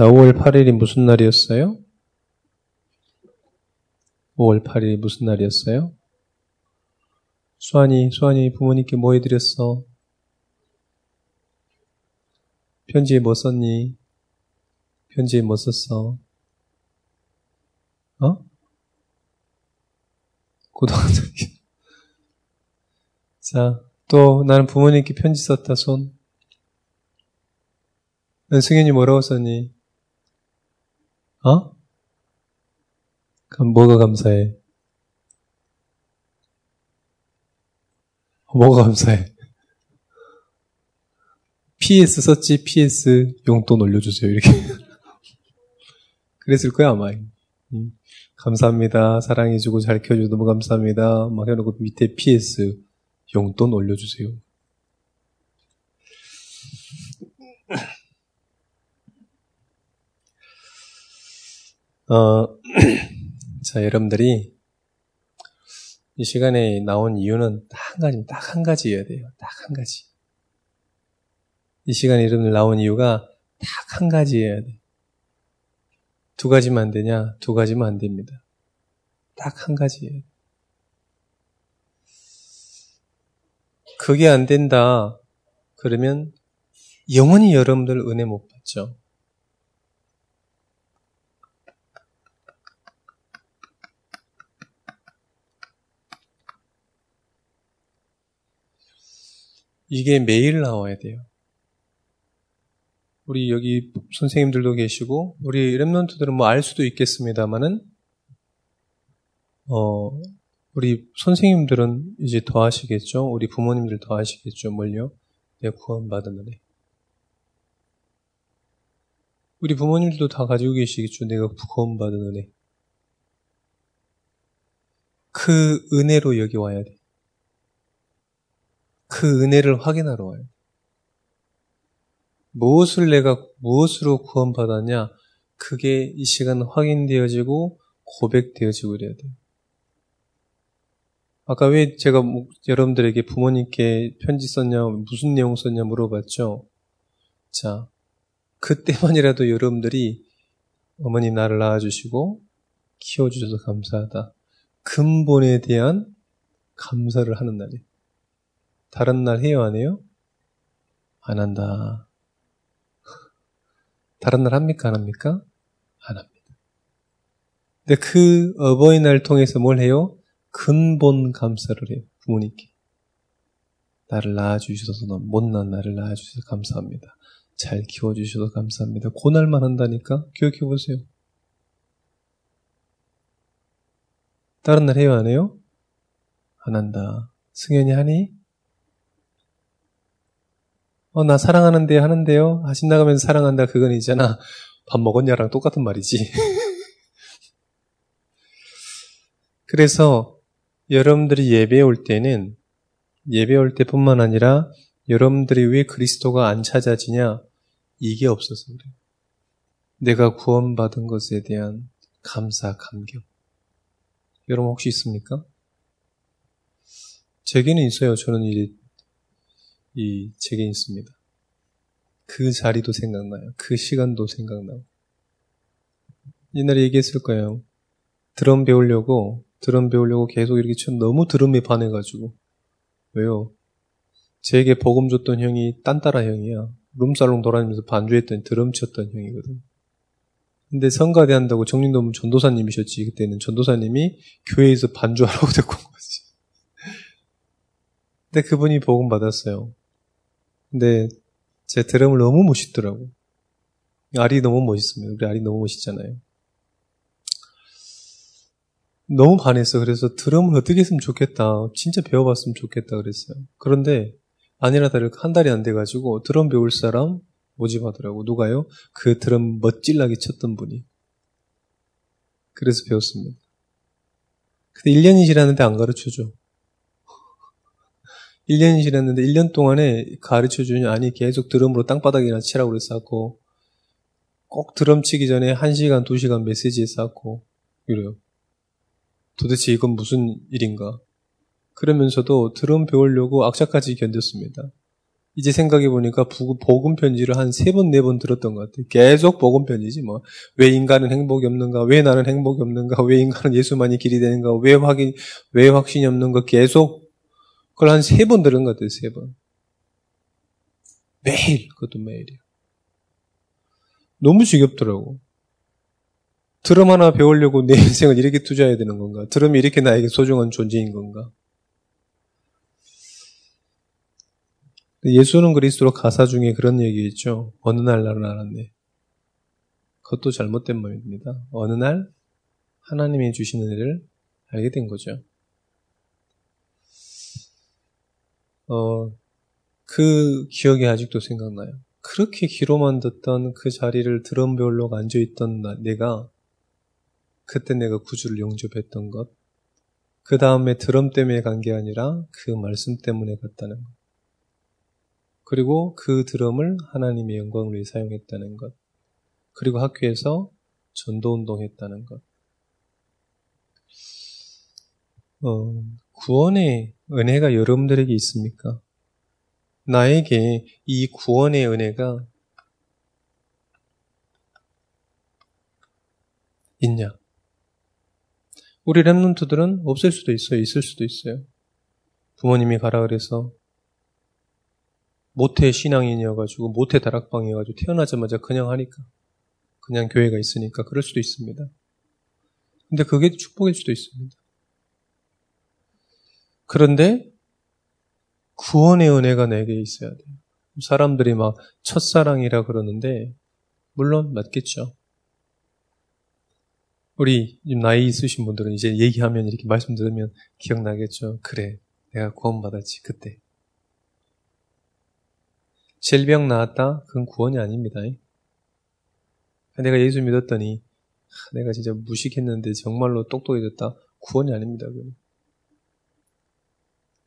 자, 5월 8일이 무슨 날이었어요? 5월 8일이 무슨 날이었어요? 수환이, 수환이 부모님께 뭐 해드렸어? 편지에 뭐 썼니? 편지에 뭐 썼어? 어? 고등학생. 자, 또 나는 부모님께 편지 썼다, 손. 승현이 뭐라고 썼니? 어? 그럼 뭐가 감사해? 뭐가 감사해? PS 썼지? PS 용돈 올려주세요. 이렇게. 그랬을 거야, 아마. 음, 감사합니다. 사랑해주고 잘 키워줘서 너무 감사합니다. 막 해놓고 밑에 PS 용돈 올려주세요. 어, 자, 여러분들이 이 시간에 나온 이유는 딱 한 가지, 딱 한 가지여야 돼요. 딱 한 가지. 이 시간에 여러분들 나온 이유가 딱 한 가지여야 돼. 두 가지만 안 되냐? 두 가지만 안 됩니다. 딱 한 가지예요. 그게 안 된다. 그러면 영원히 여러분들 은혜 못 받죠. 이게 매일 나와야 돼요. 우리 여기 선생님들도 계시고 우리 랩런트들은 뭐 알 수도 있겠습니다만은 어 우리 선생님들은 이제 더 하시겠죠. 우리 부모님들 더 하시겠죠. 뭘요? 내 구원받은 은혜. 우리 부모님들도 다 가지고 계시겠죠. 내가 구원받은 은혜. 그 은혜로 여기 와야 돼. 그 은혜를 확인하러 와요. 무엇을 내가 무엇으로 구원받았냐? 그게 이 시간 확인되어지고 고백되어지고 이래야 돼요. 아까 왜 제가 뭐 여러분들에게 부모님께 편지 썼냐, 무슨 내용 썼냐 물어봤죠? 자, 그때만이라도 여러분들이 어머니 나를 낳아주시고 키워주셔서 감사하다. 근본에 대한 감사를 하는 날이에요. 다른 날 해요, 안 해요? 안 한다. 다른 날 합니까, 안 합니까? 안 합니다. 근데 그 어버이날 통해서 뭘 해요? 근본 감사를 해요, 부모님께. 나를 낳아주셔서, 못난 나를 낳아주셔서 감사합니다. 잘 키워주셔서 감사합니다. 고날만 한다니까? 기억해보세요. 다른 날 해요, 안 해요? 안 한다. 승현이 하니? 어, 나 사랑하는데 하는데요? 하신 나가면서 사랑한다 그건 있잖아. 밥 먹었냐랑 똑같은 말이지. 그래서 여러분들이 예배 올 때는 예배 올 때뿐만 아니라 여러분들이 왜 그리스도가 안 찾아지냐? 이게 없어서 그래요. 내가 구원받은 것에 대한 감사, 감격. 여러분 혹시 있습니까? 제게는 있어요. 저는 이 이 책에 있습니다. 그 자리도 생각나요. 그 시간도 생각나고. 옛날에 얘기했을 거예요. 드럼 배우려고, 드럼 배우려고 계속 이렇게 참 너무 드럼에 반해가지고. 왜요? 제게 복음 줬던 형이 딴따라 형이야. 룸살롱 돌아다니면서 반주했던 드럼 쳤던 형이거든. 근데 성가대 한다고 정린도문 전도사님이셨지. 그때는 전도사님이 교회에서 반주하라고 데리고 온 거지. 근데 그분이 복음 받았어요. 근데 제 드럼을 너무 멋있더라고. 알이 너무 멋있습니다. 우리 알이 너무 멋있잖아요. 너무 반했어. 그래서 드럼을 어떻게 했으면 좋겠다. 진짜 배워봤으면 좋겠다. 그랬어요. 그런데 아니라 다를까 한 달이 안 돼가지고 드럼 배울 사람 모집하더라고. 누가요? 그 드럼 멋질나게 쳤던 분이. 그래서 배웠습니다. 근데 1년이 지났는데 안 가르쳐줘. 1년이 지났는데 1년 동안에 가르쳐 주니 아니 계속 드럼으로 땅바닥이나 치라고 그랬었고 꼭 드럼 치기 전에 1시간, 2시간 메시지 했었고 이래요. 도대체 이건 무슨 일인가? 그러면서도 드럼 배우려고 악착까지 견뎠습니다. 이제 생각해 보니까 복음 편지를 한 세 번, 네 번 들었던 것 같아요. 계속 복음 편지지 뭐. 왜 인간은 행복이 없는가? 왜 나는 행복이 없는가? 왜 인간은 예수만이 길이 되는가? 왜 확인, 왜 확신이 없는가? 계속 그걸 한 세 번 들은 것 같아요. 세 번. 매일, 그것도 매일이요. 너무 지겹더라고. 드럼 하나 배우려고 내 인생을 이렇게 투자해야 되는 건가? 드럼이 이렇게 나에게 소중한 존재인 건가? 예수는 그리스도로 가사 중에 그런 얘기 있죠. 어느 날 나는 알았네. 그것도 잘못된 말입니다. 어느 날 하나님이 주시는 일을 알게 된 거죠. 어, 그 기억이 아직도 생각나요. 그렇게 귀로만 듣던 그 자리를 드럼 배우러 앉아있던 내가 그때 내가 구주를 영접했던 것, 그 다음에 드럼 때문에 간 게 아니라 그 말씀 때문에 갔다는 것. 그리고 그 드럼을 하나님의 영광을 위해 사용했다는 것. 그리고 학교에서 전도 운동했다는 것. 어, 구원의 은혜가 여러분들에게 있습니까? 나에게 이 구원의 은혜가 있냐? 우리 랩런트들은 없을 수도 있어요. 있을 수도 있어요. 부모님이 가라 그래서 모태 신앙인이어가지고 모태 다락방이어가지고 태어나자마자 그냥 하니까 그냥 교회가 있으니까 그럴 수도 있습니다. 근데 그게 축복일 수도 있습니다. 그런데 구원의 은혜가 내게 있어야 돼요. 사람들이 막 첫사랑이라 그러는데 물론 맞겠죠. 우리 나이 있으신 분들은 이제 얘기하면 이렇게 말씀 들으면 기억나겠죠. 그래, 내가 구원받았지 그때. 질병 나았다? 그건 구원이 아닙니다. 내가 예수 믿었더니 내가 진짜 무식했는데 정말로 똑똑해졌다? 구원이 아닙니다. 그건.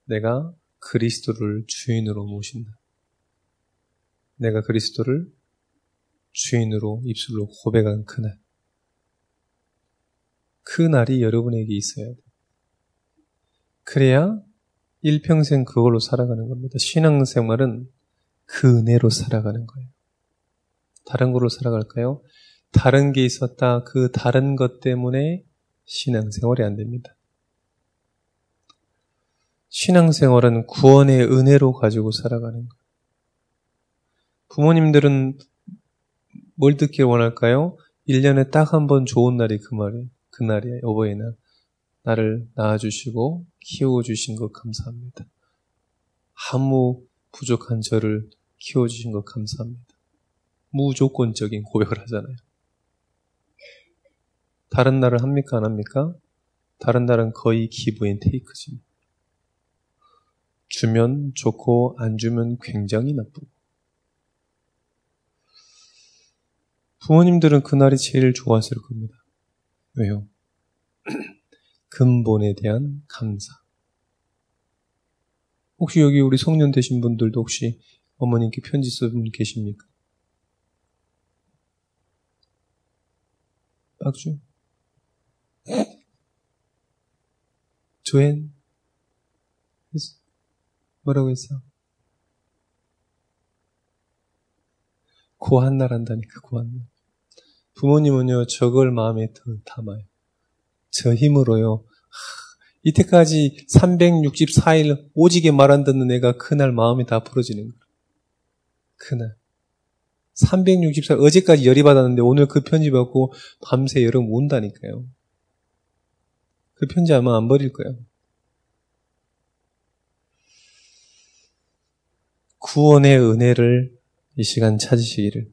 내가 그리스도를 주인으로 모신다. 내가 그리스도를 주인으로 입술로 고백한 그날. 그 날이 여러분에게 있어야 돼. 그래야 일평생 그걸로 살아가는 겁니다. 신앙생활은 그 은혜로 살아가는 거예요. 다른 거로 살아갈까요? 다른 게 있었다. 그 다른 것 때문에 신앙생활이 안 됩니다. 신앙생활은 구원의 은혜로 가지고 살아가는 거예요. 부모님들은 뭘 듣길 원할까요? 1년에 딱 한 번 좋은 날이 그 말이에요. 그날이에요. 어버이날. 나를 낳아주시고 키워주신 것 감사합니다. 아무 부족한 저를 키워주신 것 감사합니다. 무조건적인 고백을 하잖아요. 다른 날은 합니까? 안 합니까? 다른 날은 give and take지. 주면 좋고 안 주면 굉장히 나쁘고. 부모님들은 그날이 제일 좋았을 겁니다. 왜요? 근본에 대한 감사. 혹시 여기 우리 성년 되신 분들도 혹시 어머님께 편지 써분 계십니까? 박주? 조엔? 뭐라고 했어? 고한날 한다니까, 고한날. 부모님은요, 저걸 마음에 더 담아요. 저 힘으로요, 이때까지 364일 오지게 말 안 듣는 애가 그날 마음이 다 풀어지는 거예요. 그날. 364일, 어제까지 열이 받았는데 오늘 그 편지 받고 밤새 여름 온다니까요. 그 편지 아마 안 버릴 거예요. 구원의 은혜를 이 시간 찾으시기를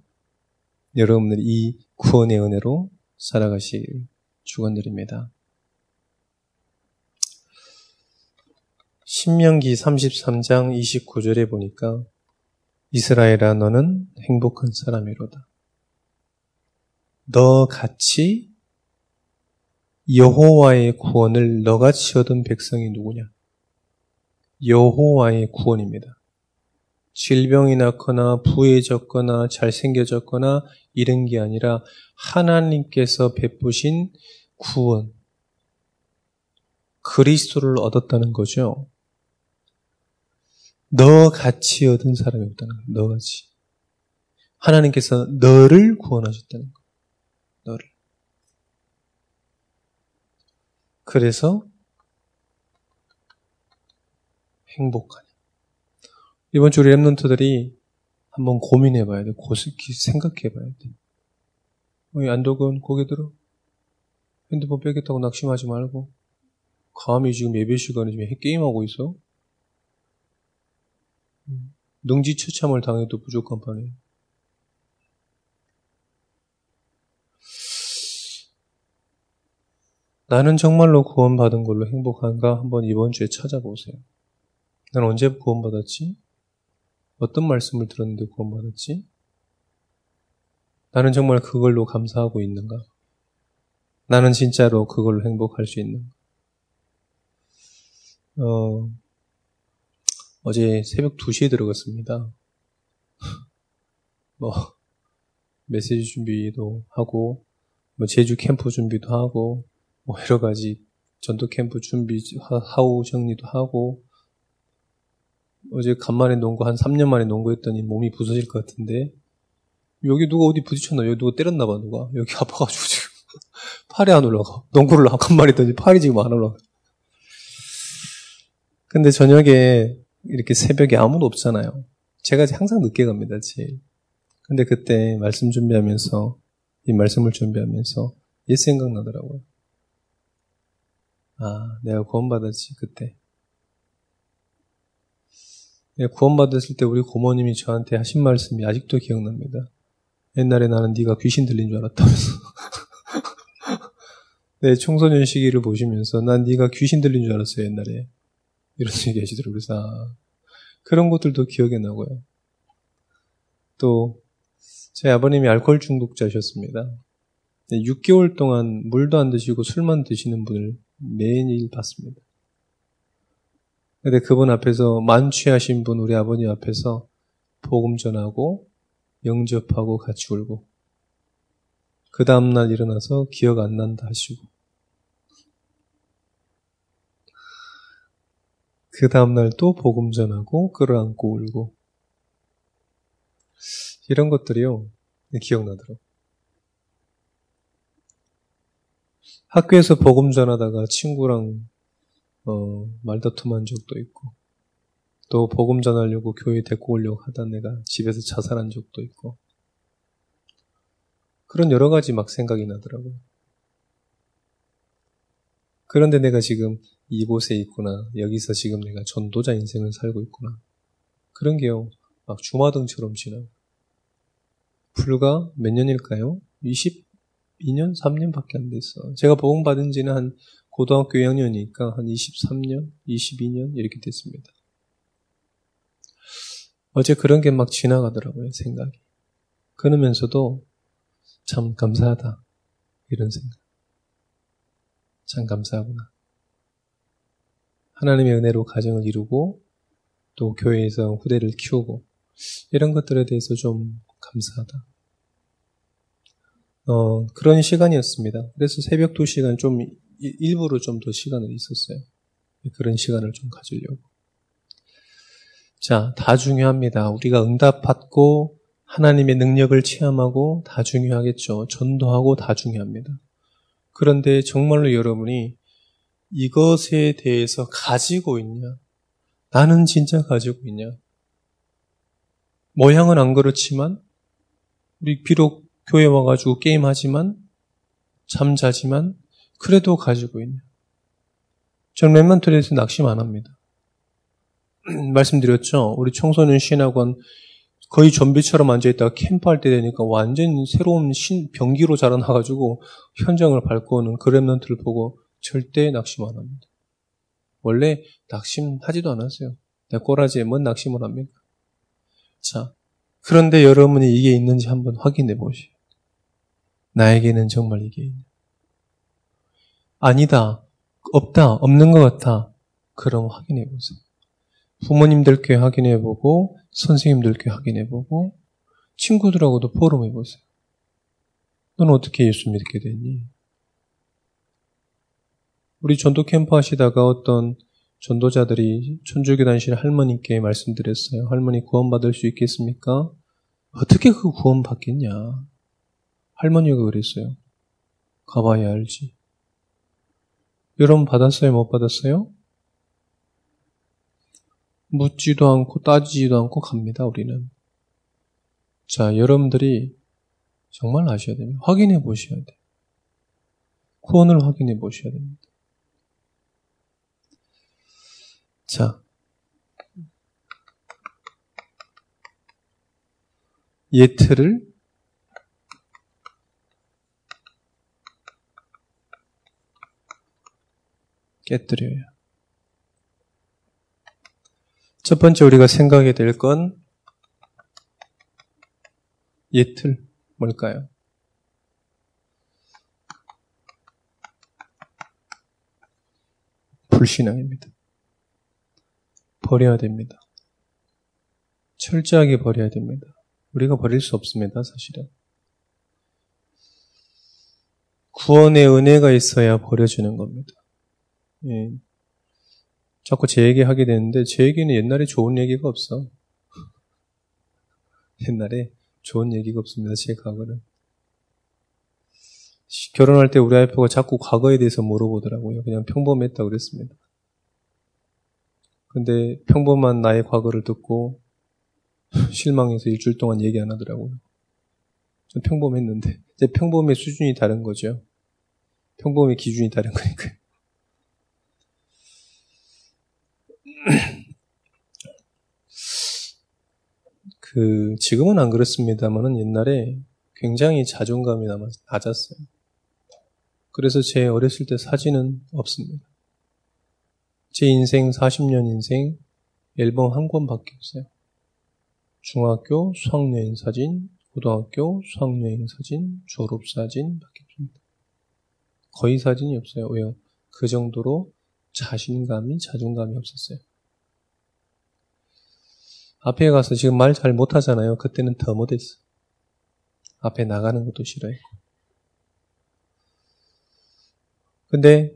여러분들이 이 구원의 은혜로 살아가시길 축원드립니다. 신명기 33장 29절에 보니까 이스라엘아 너는 행복한 사람이로다. 너 같이 여호와의 구원을 너같이 얻은 백성이 누구냐? 여호와의 구원입니다. 질병이 났거나 부해졌거나 잘생겨졌거나 이런 게 아니라 하나님께서 베푸신 구원, 그리스도를 얻었다는 거죠. 너 같이 얻은 사람이 없다는 거예요. 너 같이. 하나님께서 너를 구원하셨다는 거예요. 너를. 그래서 행복하냐. 이번 주 우리 랩런트들이 한번 고민해 봐야 돼. 고스키 생각해 봐야 돼. 어, 안독은 고개 들어. 핸드폰 빼겠다고 낙심하지 말고. 감히 지금 예배 시간에 지금 게임하고 있어? 능지 처참을 당해도 부족한 판에. 나는 정말로 구원받은 걸로 행복한가? 한번 이번 주에 찾아보세요. 난 언제 구원받았지? 어떤 말씀을 들었는데 구원받았지? 나는 정말 그걸로 감사하고 있는가? 나는 진짜로 그걸로 행복할 수 있는가? 어, 어제 새벽 2시에 들어갔습니다. 뭐, 메시지 준비도 하고, 뭐, 제주 캠프 준비도 하고, 뭐, 여러 가지 전도 캠프 준비, 하우 정리도 하고, 어제 간만에 농구, 한 3년 만에 농구했더니 몸이 부서질 것 같은데, 여기 누가 어디 부딪혔나? 여기 누가 때렸나 봐, 누가. 여기 아파가지고 지금. 팔이 안 올라가. 농구를 한 간만에 했더니 팔이 지금 안 올라가. 근데 저녁에 이렇게 새벽에 아무도 없잖아요. 제가 항상 늦게 갑니다, 제일. 근데 그때 말씀 준비하면서, 이 말씀을 준비하면서 옛 생각나더라고요. 아, 내가 구원받았지, 그때. 구원받았을 때 우리 고모님이 저한테 하신 말씀이 아직도 기억납니다. 옛날에 나는 네가 귀신 들린 줄 알았다면서. 내 청소년 시기를 보시면서 난 네가 귀신 들린 줄 알았어요, 옛날에. 이런 얘기 하시더라고요. 그래서 아, 그런 것들도 기억에 나고요. 또, 제 아버님이 알코올 중독자셨습니다. 6개월 동안 물도 안 드시고 술만 드시는 분을 매일 봤습니다. 근데 그분 앞에서 만취하신 분 우리 아버님 앞에서 복음 전하고 영접하고 같이 울고 그 다음날 일어나서 기억 안 난다 하시고 그 다음날 또 복음 전하고 끌어안고 울고 이런 것들이요. 기억나더라고. 학교에서 복음 전하다가 친구랑 어, 말다툼한 적도 있고 또 복음 전하려고 교회 데리고 오려고 하던 내가 집에서 자살한 적도 있고 그런 여러 가지 막 생각이 나더라고요. 그런데 내가 지금 이곳에 있구나. 여기서 지금 내가 전도자 인생을 살고 있구나. 그런 게요. 막 주마등처럼 지나고. 불과 몇 년일까요? 22년? 3년밖에 안 됐어. 제가 복음 받은 지는 한 고등학교 2학년이니까 한 23년, 22년 이렇게 됐습니다. 어제 그런 게 막 지나가더라고요, 생각이. 그러면서도 참 감사하다. 이런 생각. 참 감사하구나. 하나님의 은혜로 가정을 이루고 또 교회에서 후대를 키우고 이런 것들에 대해서 좀 감사하다. 어, 그런 시간이었습니다. 그래서 새벽 2시간 좀 일부러 좀 더 시간을 있었어요. 그런 시간을 좀 가지려고. 자, 다 중요합니다. 우리가 응답받고 하나님의 능력을 체험하고 다 중요하겠죠. 전도하고 다 중요합니다. 그런데 정말로 여러분이 이것에 대해서 가지고 있냐? 나는 진짜 가지고 있냐? 모양은 안 그렇지만, 우리 비록 교회 와가지고 게임하지만, 잠자지만, 그래도 가지고 있냐? 저는 랩만트에서 낙심 안 합니다. 말씀드렸죠? 우리 청소년 신학원 거의 좀비처럼 앉아있다가 캠프할 때 되니까 완전 새로운 신, 병기로 자라나가지고 현장을 밟고 오는 그 랩런트를 보고 절대 낙심 안 합니다. 원래 낙심하지도 않았어요. 내 꼬라지에 뭔 낙심을 합니까? 자, 그런데 여러분이 이게 있는지 한번 확인해 보시오. 나에게는 정말 이게 있냐? 아니다, 없다, 없는 것 같아. 그럼 확인해 보세요. 부모님들께 확인해 보고, 선생님들께 확인해 보고, 친구들하고도 포럼해 보세요. 넌 어떻게 예수 믿게 됐니? 우리 전도 캠프 하시다가 어떤 전도자들이 천주교단실 할머니께 말씀드렸어요. 할머니 구원받을 수 있겠습니까? 어떻게 그 구원 받겠냐? 할머니가 그랬어요. 가봐야 알지. 여러분 받았어요? 못 받았어요? 묻지도 않고 따지지도 않고 갑니다, 우리는. 자, 여러분들이 정말 아셔야 됩니다. 확인해 보셔야 돼요. 구원을 확인해 보셔야 됩니다. 자, 예틀을 깨뜨려요. 첫 번째 우리가 생각해야 될건 예틀 뭘까요? 불신앙입니다. 버려야 됩니다. 철저하게 버려야 됩니다. 우리가 버릴 수 없습니다, 사실은. 구원의 은혜가 있어야 버려주는 겁니다. 예. 자꾸 제 얘기 하게 되는데, 제 얘기는 옛날에 좋은 얘기가 없어. 옛날에 좋은 얘기가 없습니다, 제 과거는. 결혼할 때 우리 와이프가 자꾸 과거에 대해서 물어보더라고요. 그냥 평범했다고 그랬습니다. 근데 평범한 나의 과거를 듣고 실망해서 일주일 동안 얘기 안 하더라고요. 좀 평범했는데. 제 평범의 수준이 다른 거죠. 평범의 기준이 다른 거니까요. 그, 지금은 안 그렇습니다만은 옛날에 굉장히 자존감이 낮았어요. 그래서 제 어렸을 때 사진은 없습니다. 제 인생 40년 인생 앨범 한 권밖에 없어요. 중학교 수학여행 사진, 고등학교 수학여행 사진, 졸업 사진밖에 없습니다. 거의 사진이 없어요. 왜요? 그 정도로 자신감이, 자존감이 없었어요. 앞에 가서 지금 말 잘 못하잖아요. 그때는 더 못했어. 앞에 나가는 것도 싫어했고. 근데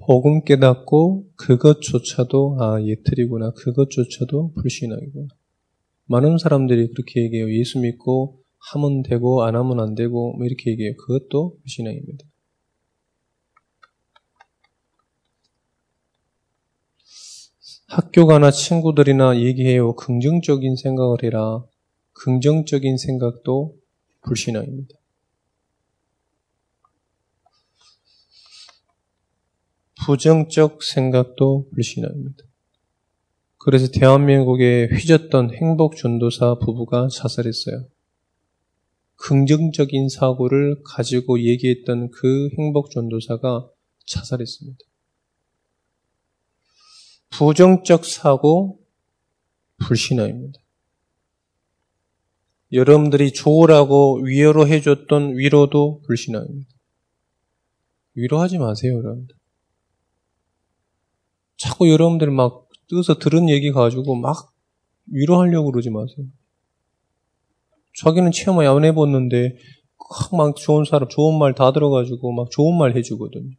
복음 깨닫고 그것조차도 아 예틀이구나 그것조차도 불신앙이구나 많은 사람들이 그렇게 얘기해요 예수 믿고 하면 되고 안 하면 안 되고 뭐 이렇게 얘기해요 그것도 불신앙입니다 학교 가나 친구들이나 얘기해요 긍정적인 생각을 해라 긍정적인 생각도 불신앙입니다 부정적 생각도 불신앙입니다. 그래서 대한민국에 휘졌던 행복 전도사 부부가 자살했어요. 긍정적인 사고를 가지고 얘기했던 그 행복 전도사가 자살했습니다. 부정적 사고 불신앙입니다. 여러분들이 좋으라고 위로로 해줬던 위로도 불신앙입니다. 위로하지 마세요, 여러분들. 자꾸 여러분들 막 뜨서 들은 얘기 가지고 막 위로하려고 그러지 마세요. 자기는 체험 안 해봤는데 막 좋은 사람, 좋은 말 다 들어가지고 막 좋은 말 해주거든요.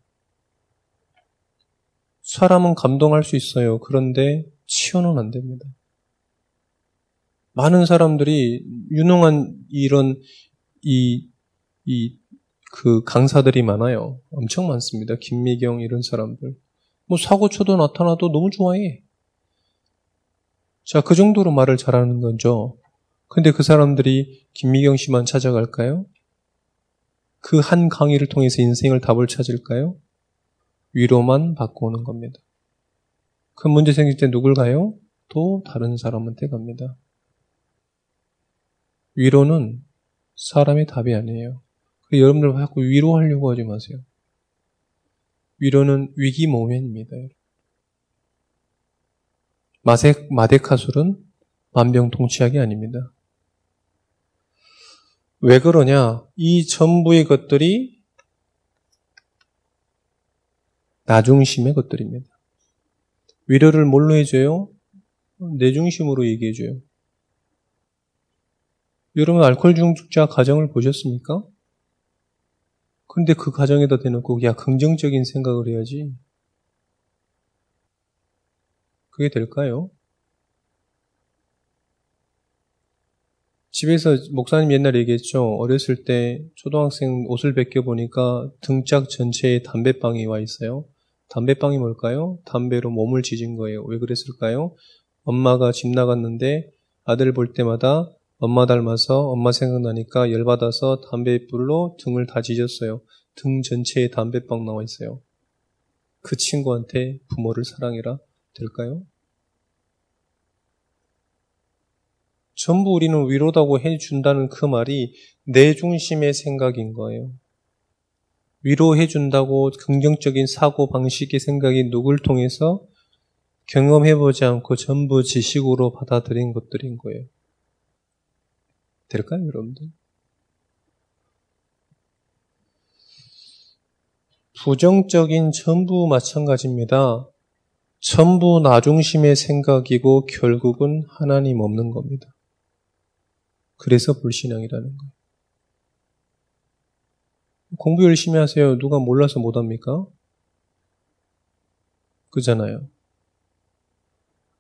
사람은 감동할 수 있어요. 그런데 치유는 안 됩니다. 많은 사람들이 유능한 이런 이, 이, 그 강사들이 많아요. 엄청 많습니다. 김미경 이런 사람들. 뭐 사고 쳐도 나타나도 너무 좋아해. 자, 그 정도로 말을 잘하는 거죠. 근데 그 사람들이 김미경 씨만 찾아갈까요? 그 한 강의를 통해서 인생을 답을 찾을까요? 위로만 받고 오는 겁니다. 그 문제 생길 때 누굴 가요? 또 다른 사람한테 갑니다. 위로는 사람의 답이 아니에요. 여러분들 자꾸 위로하려고 하지 마세요. 위로는 위기 모면입니다. 마색, 마데카술은 만병통치약이 아닙니다. 왜 그러냐? 이 전부의 것들이 나중심의 것들입니다. 위로를 뭘로 해줘요? 내 중심으로 얘기해줘요. 여러분 알코올 중독자 가정을 보셨습니까? 근데 그 가정에다 대놓고 야 긍정적인 생각을 해야지. 그게 될까요? 집에서 목사님 옛날에 얘기했죠. 어렸을 때 초등학생 옷을 벗겨 보니까 등짝 전체에 담배빵이 와 있어요. 담배빵이 뭘까요? 담배로 몸을 지진 거예요. 왜 그랬을까요? 엄마가 집 나갔는데 아들 볼 때마다 엄마 닮아서 엄마 생각나니까 열받아서 담배불로 등을 다 지졌어요. 등 전체에 담배빵 나와 있어요. 그 친구한테 부모를 사랑해라 될까요? 전부 우리는 위로다고 해준다는 그 말이 내 중심의 생각인 거예요. 위로해준다고 긍정적인 사고 방식의 생각이 누굴 통해서 경험해보지 않고 전부 지식으로 받아들인 것들인 거예요. 될까요, 여러분들? 부정적인 전부 마찬가지입니다. 전부 나중심의 생각이고 결국은 하나님 없는 겁니다. 그래서 불신앙이라는 거예요. 공부 열심히 하세요. 누가 몰라서 못합니까? 그잖아요.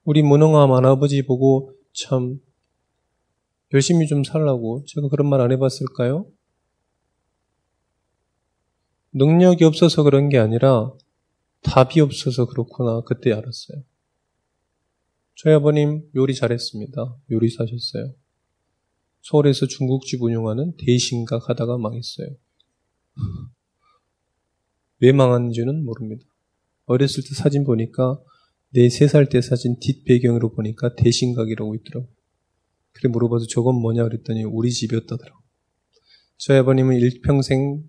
우리 무능함 할아버지 보고 참 열심히 좀 살라고 제가 그런 말 안 해봤을까요? 능력이 없어서 그런 게 아니라 답이 없어서 그렇구나 그때 알았어요. 저희 아버님 요리 잘했습니다. 요리 사셨어요. 서울에서 중국집 운영하는 대신각 하다가 망했어요. 왜 망한지는 모릅니다. 어렸을 때 사진 보니까 내 세 살 때 사진 뒷배경으로 보니까 대신각이라고 있더라고요. 그래 물어봐서 저건 뭐냐 그랬더니 우리 집이었다더라고. 저희 아버님은 일평생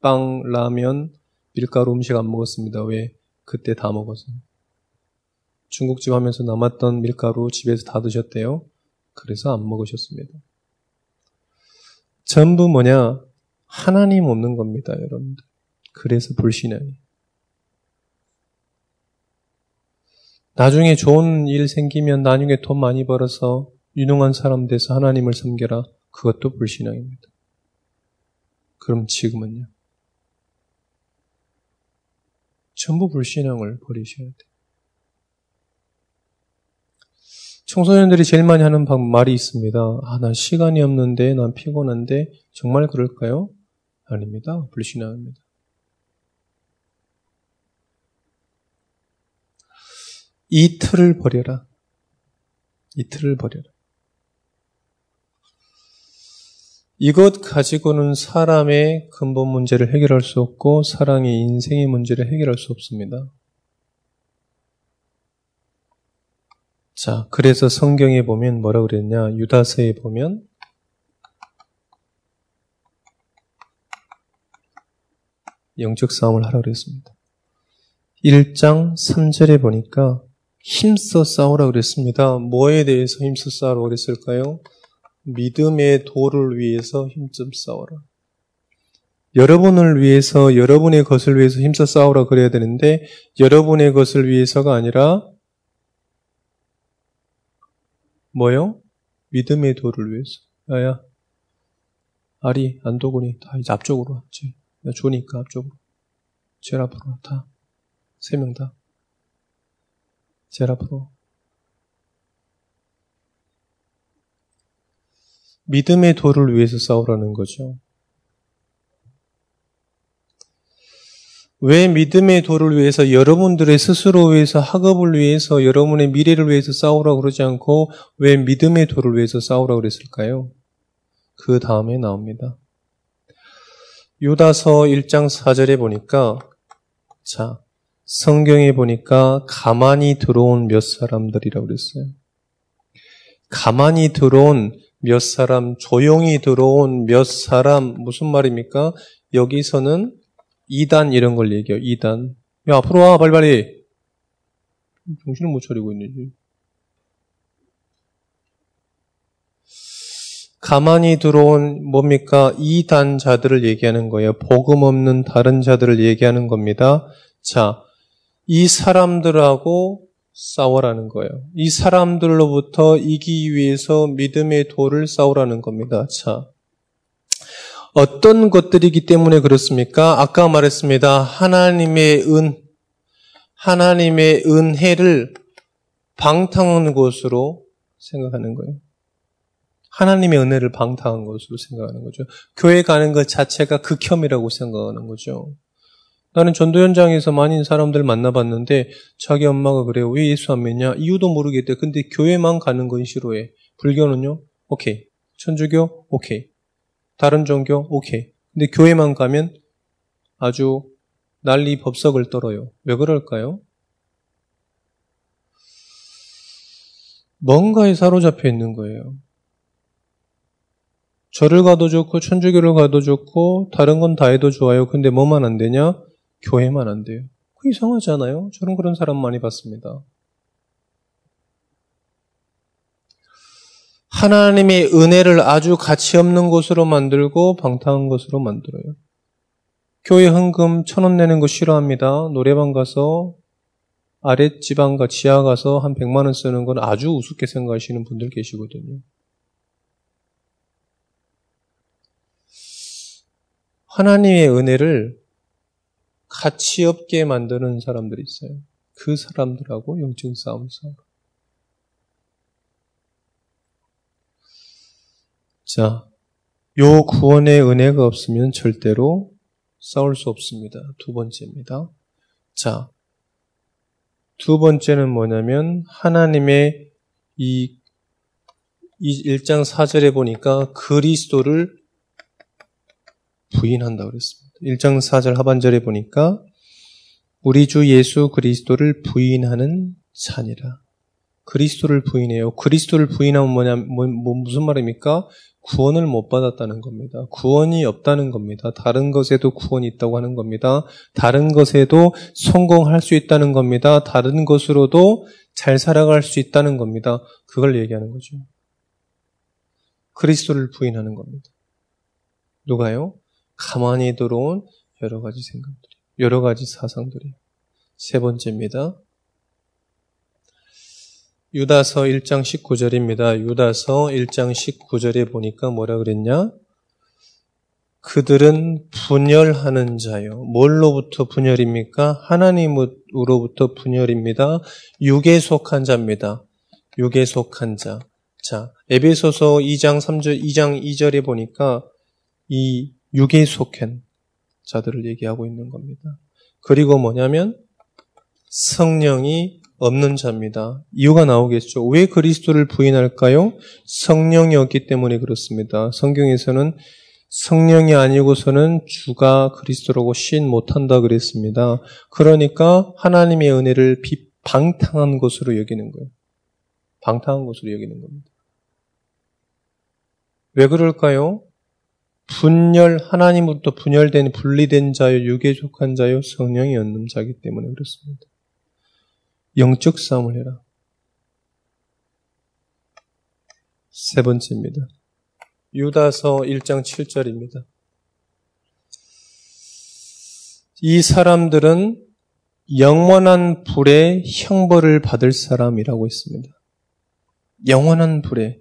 빵, 라면, 밀가루 음식 안 먹었습니다. 왜? 그때 다 먹어서. 중국집 하면서 남았던 밀가루 집에서 다 드셨대요. 그래서 안 먹으셨습니다. 전부 뭐냐? 하나님 없는 겁니다, 여러분들. 그래서 불신앙이. 나중에 좋은 일 생기면 나중에 돈 많이 벌어서 유능한 사람 돼서 하나님을 섬겨라. 그것도 불신앙입니다. 그럼 지금은요? 전부 불신앙을 버리셔야 돼. 청소년들이 제일 많이 하는 말이 있습니다. 아, 난 시간이 없는데, 난 피곤한데, 정말 그럴까요? 아닙니다. 불신앙입니다. 이 틀을 버려라. 이 틀을 버려라. 이것 가지고는 사람의 근본 문제를 해결할 수 없고 사랑의 인생의 문제를 해결할 수 없습니다. 자, 그래서 성경에 보면 뭐라 그랬냐? 유다서에 보면 영적 싸움을 하라 그랬습니다. 1장 3절에 보니까 힘써 싸우라 그랬습니다. 뭐에 대해서 힘써 싸우라 그랬을까요? 믿음의 도를 위해서 힘좀 싸워라. 여러분을 위해서, 여러분의 것을 위해서 힘써 싸우라 그래야 되는데, 여러분의 것을 위해서가 아니라, 뭐요? 믿음의 도를 위해서. 야야, 아리, 안도군이 다 이제 앞쪽으로 왔지. 나 주니까 앞쪽으로. 제일 앞으로 다. 세 명 다. 제일 앞으로. 믿음의 도를 위해서 싸우라는 거죠. 왜 믿음의 도를 위해서 여러분들의 스스로 위해서 학업을 위해서 여러분의 미래를 위해서 싸우라고 그러지 않고 왜 믿음의 도를 위해서 싸우라고 그랬을까요? 그 다음에 나옵니다. 유다서 1장 4절에 보니까 자 성경에 보니까 가만히 들어온 몇 사람들이라고 그랬어요. 가만히 들어온 몇 사람, 조용히 들어온 몇 사람, 무슨 말입니까? 여기서는 이단 이런 걸 얘기해요. 이단. 야, 앞으로 와, 빨리빨리. 정신을 못 차리고 있는지. 가만히 들어온 뭡니까? 이단 자들을 얘기하는 거예요. 복음 없는 다른 자들을 얘기하는 겁니다. 자, 이 사람들하고 싸워라는 거예요. 이 사람들로부터 이기 위해서 믿음의 도를 싸우라는 겁니다. 자, 어떤 것들이기 때문에 그렇습니까? 아까 말했습니다. 하나님의 은, 하나님의 은혜를 방탕한 곳으로 생각하는 거예요. 하나님의 은혜를 방탕한 것으로 생각하는 거죠. 교회 가는 것 자체가 극혐이라고 생각하는 거죠. 나는 전도 현장에서 많은 사람들 만나봤는데 자기 엄마가 그래요. 왜 예수 안 믿냐? 이유도 모르겠대. 근데 교회만 가는 건 싫어해. 불교는요? 오케이. 천주교? 오케이. 다른 종교? 오케이. 근데 교회만 가면 아주 난리 법석을 떨어요. 왜 그럴까요? 뭔가에 사로잡혀 있는 거예요. 절을 가도 좋고 천주교를 가도 좋고 다른 건 다 해도 좋아요. 근데 뭐만 안 되냐? 교회만 안 돼요. 그 이상하지 않아요? 저는 그런 사람 많이 봤습니다. 하나님의 은혜를 아주 가치 없는 곳으로 만들고 방탕한 곳으로 만들어요. 교회 헌금 천 원 내는 거 싫어합니다. 노래방 가서 아랫지방과 지하 가서 한 백만 원 쓰는 건 아주 우습게 생각하시는 분들 계시거든요. 하나님의 은혜를 가치 없게 만드는 사람들이 있어요. 그 사람들하고 영적 싸움 싸워. 자, 요 구원의 은혜가 없으면 절대로 싸울 수 없습니다. 두 번째입니다. 자, 두 번째는 뭐냐면 하나님의 이, 이 1장 4절에 보니까 그리스도를 부인한다 그랬습니다. 1장 4절 하반절에 보니까 우리 주 예수 그리스도를 부인하는 자니라. 그리스도를 부인해요. 그리스도를 부인하면 뭐냐, 뭐, 뭐, 무슨 말입니까? 구원을 못 받았다는 겁니다. 구원이 없다는 겁니다. 다른 것에도 구원이 있다고 하는 겁니다. 다른 것에도 성공할 수 있다는 겁니다. 다른 것으로도 잘 살아갈 수 있다는 겁니다. 그걸 얘기하는 거죠. 그리스도를 부인하는 겁니다. 누가요? 가만히 들어온 여러 가지 생각들이, 여러 가지 사상들이. 세 번째입니다. 유다서 1장 19절입니다. 유다서 1장 19절에 보니까 뭐라 그랬냐? 그들은 분열하는 자요. 뭘로부터 분열입니까? 하나님으로부터 분열입니다. 육에 속한 자입니다. 육에 속한 자. 자, 에베소서 2장 3절, 2장 2절에 보니까 이 육에 속한 자들을 얘기하고 있는 겁니다. 그리고 뭐냐면 성령이 없는 자입니다. 이유가 나오겠죠. 왜 그리스도를 부인할까요? 성령이 없기 때문에 그렇습니다. 성경에서는 성령이 아니고서는 주가 그리스도라고 시인 못한다 그랬습니다. 그러니까 하나님의 은혜를 방탕한 것으로 여기는 거예요. 방탕한 것으로 여기는 겁니다. 왜 그럴까요? 분열, 하나님으로부터 분열된, 분리된 자요, 속한 자요, 성령이 없는 자기 때문에 그렇습니다. 영적 싸움을 해라. 세 번째입니다. 유다서 1장 7절입니다. 이 사람들은 영원한 불의 형벌을 받을 사람이라고 했습니다. 영원한 불의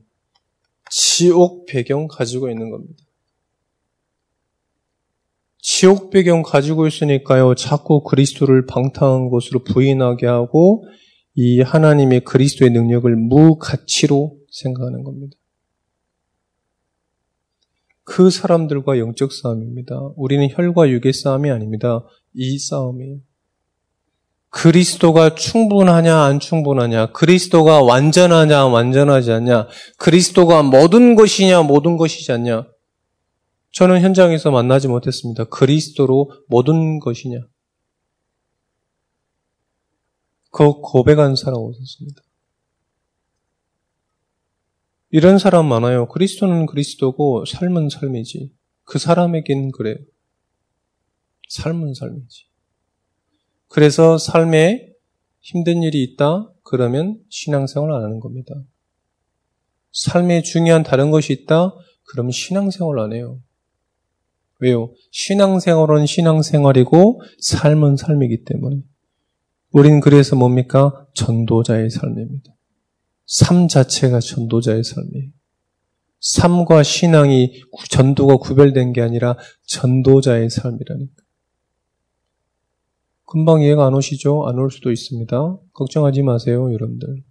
지옥 배경 가지고 있는 겁니다. 지옥 배경 가지고 있으니까요, 자꾸 그리스도를 방탕한 것으로 부인하게 하고, 이 하나님의 그리스도의 능력을 무가치로 생각하는 겁니다. 그 사람들과 영적 싸움입니다. 우리는 혈과 육의 싸움이 아닙니다. 이 싸움이에요. 그리스도가 충분하냐, 안 충분하냐, 그리스도가 완전하냐, 완전하지 않냐, 그리스도가 모든 것이냐, 모든 것이지 않냐, 저는 현장에서 만나지 못했습니다. 그리스도로 모든 것이냐. 그 고백한 사람 없었습니다. 이런 사람 많아요. 그리스도는 그리스도고 삶은 삶이지. 그 사람에겐 그래요. 삶은 삶이지. 그래서 삶에 힘든 일이 있다? 그러면 신앙생활 안 하는 겁니다. 삶에 중요한 다른 것이 있다? 그러면 신앙생활 안 해요. 왜요? 신앙생활은 신앙생활이고 삶은 삶이기 때문에. 우리는 그래서 뭡니까? 전도자의 삶입니다. 삶 자체가 전도자의 삶이에요. 삶과 신앙이 전도가 구별된 게 아니라 전도자의 삶이라니까. 금방 이해가 안 오시죠? 안 올 수도 있습니다. 걱정하지 마세요, 여러분들.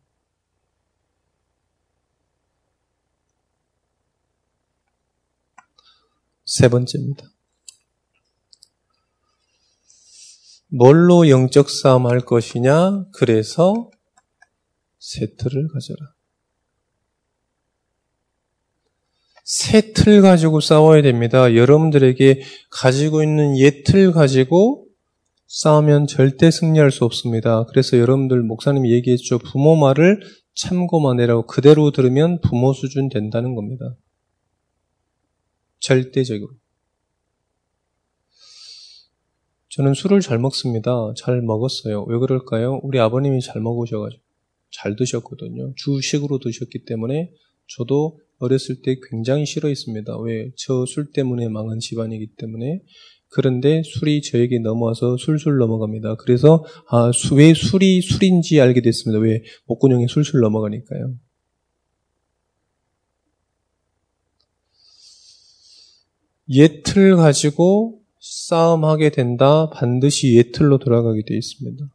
세 번째입니다. 뭘로 영적 싸움 할 것이냐? 그래서 세틀을 가져라. 새 틀 가지고 싸워야 됩니다. 여러분들에게 가지고 있는 옛틀 가지고 싸우면 절대 승리할 수 없습니다. 그래서 여러분들 목사님이 얘기했죠. 부모 말을 참고만 해라고 그대로 들으면 부모 수준 된다는 겁니다. 절대적으로. 저는 술을 잘 먹습니다. 잘 먹었어요. 왜 그럴까요? 우리 아버님이 잘 먹으셔가지고 잘 드셨거든요. 주식으로 드셨기 때문에 저도 어렸을 때 굉장히 싫어했습니다. 왜? 저 술 때문에 망한 집안이기 때문에. 그런데 술이 저에게 넘어와서 술술 넘어갑니다. 그래서 아, 왜 술이 술인지 알게 됐습니다. 왜? 목구멍에 술술 넘어가니까요. 예틀 가지고 싸움하게 된다. 반드시 예틀로 돌아가게 되어 있습니다.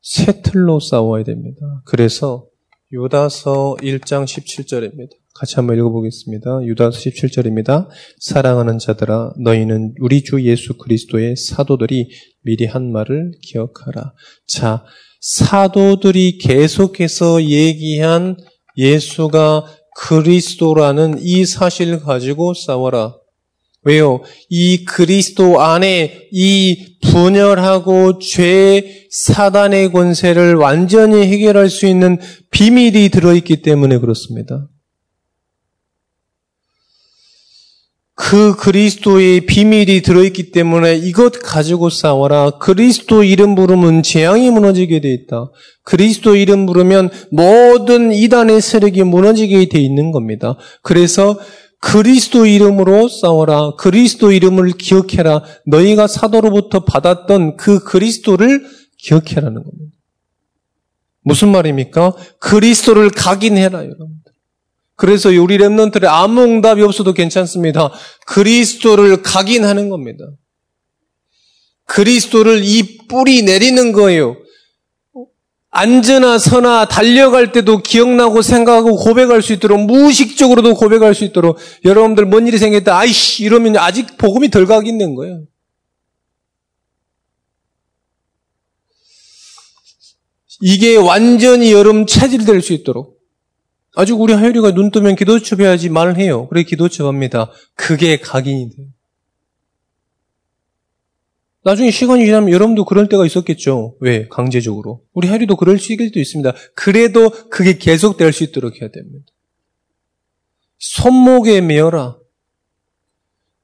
새 틀로 싸워야 됩니다. 그래서 유다서 1장 17절입니다. 같이 한번 읽어보겠습니다. 유다서 17절입니다. 사랑하는 자들아 너희는 우리 주 예수 그리스도의 사도들이 미리 한 말을 기억하라. 자, 사도들이 계속해서 얘기한 예수가 그리스도라는 이 사실을 가지고 싸워라. 왜요? 이 그리스도 안에 이 분열하고 죄, 사단의 권세를 완전히 해결할 수 있는 비밀이 들어있기 때문에 그렇습니다. 그 그리스도의 비밀이 들어있기 때문에 이것 가지고 싸워라. 그리스도 이름 부르면 재앙이 무너지게 돼 있다. 그리스도 이름 부르면 모든 이단의 세력이 무너지게 돼 있는 겁니다. 그래서 그리스도 이름으로 싸워라. 그리스도 이름을 기억해라. 너희가 사도로부터 받았던 그 그리스도를 기억해라는 겁니다. 무슨 말입니까? 그리스도를 각인해라, 여러분들. 그래서 우리 랩런들의 아무 응답이 없어도 괜찮습니다. 그리스도를 각인하는 겁니다. 그리스도를 이 뿌리 내리는 거예요. 앉으나 서나 달려갈 때도 기억나고 생각하고 고백할 수 있도록 무의식적으로도 고백할 수 있도록 여러분들 뭔 일이 생겼다 아이씨 이러면 아직 복음이 덜 가겠는 거예요. 이게 완전히 여러분 체질될 수 있도록 아직 우리 하율이가 눈 뜨면 기도첩 해야지 말을 해요. 그래 기도첩 합니다. 그게 각인이 돼요. 나중에 시간이 지나면 여러분도 그럴 때가 있었겠죠. 왜? 강제적으로. 우리 하리도 그럴 시기도 있습니다. 그래도 그게 계속될 수 있도록 해야 됩니다. 손목에 메어라.